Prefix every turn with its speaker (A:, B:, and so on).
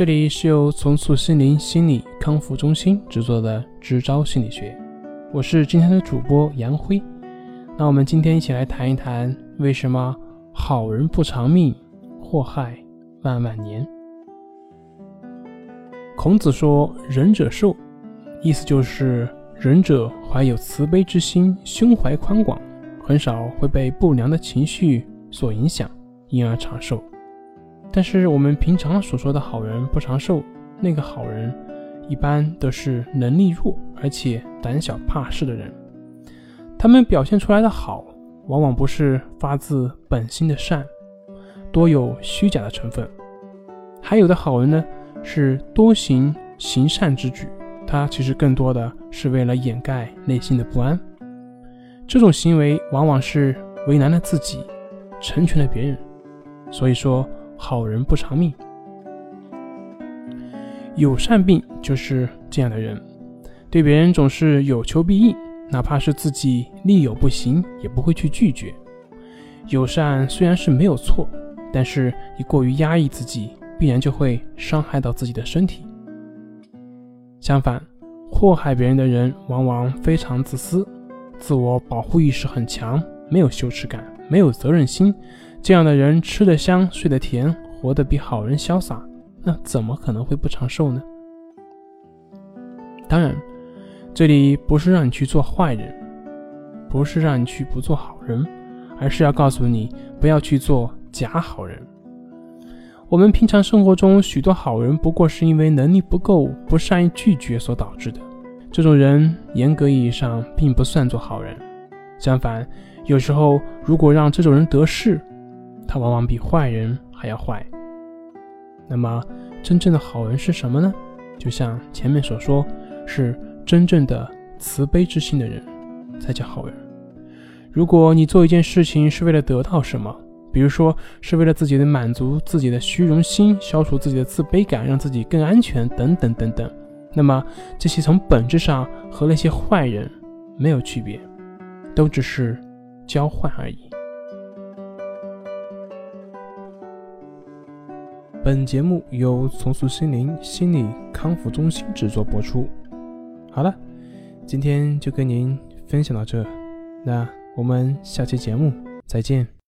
A: 这里是由重塑心灵心理康复中心制作的《支招心理学》，我是今天的主播杨辉。那我们今天一起来谈一谈，为什么好人不长命，祸害万万年？孔子说：“仁者寿”，意思就是仁者怀有慈悲之心，胸怀宽广，很少会被不良的情绪所影响，因而长寿。但是我们平常所说的好人不长寿，那个好人一般都是能力弱而且胆小怕事的人。他们表现出来的好，往往不是发自本心的善，多有虚假的成分。还有的好人呢，是多行行善之举，他其实更多的是为了掩盖内心的不安。这种行为往往是为难了自己，成全了别人。所以说。好人不长命，有善病就是这样的人，对别人总是有求必应，哪怕是自己力有不行，也不会去拒绝。友善虽然是没有错，但是你过于压抑自己，必然就会伤害到自己的身体。相反，祸害别人的人往往非常自私，自我保护意识很强，没有羞耻感，没有责任心。这样的人吃得香，睡得甜，活得比好人潇洒，那怎么可能会不长寿呢？当然，这里不是让你去做坏人，不是让你去不做好人，而是要告诉你不要去做假好人。我们平常生活中许多好人，不过是因为能力不够，不善于拒绝所导致的。这种人严格意义上并不算做好人。相反，有时候如果让这种人得势，他往往比坏人还要坏。那么，真正的好人是什么呢？就像前面所说，是真正的慈悲之心的人才叫好人。如果你做一件事情是为了得到什么，比如说是为了自己的满足自己的虚荣心，消除自己的自卑感，让自己更安全等等等等，那么这些从本质上和那些坏人没有区别，都只是交换而已。本节目由重塑心灵心理康复中心制作播出。好了，今天就跟您分享到这，那我们下期节目再见。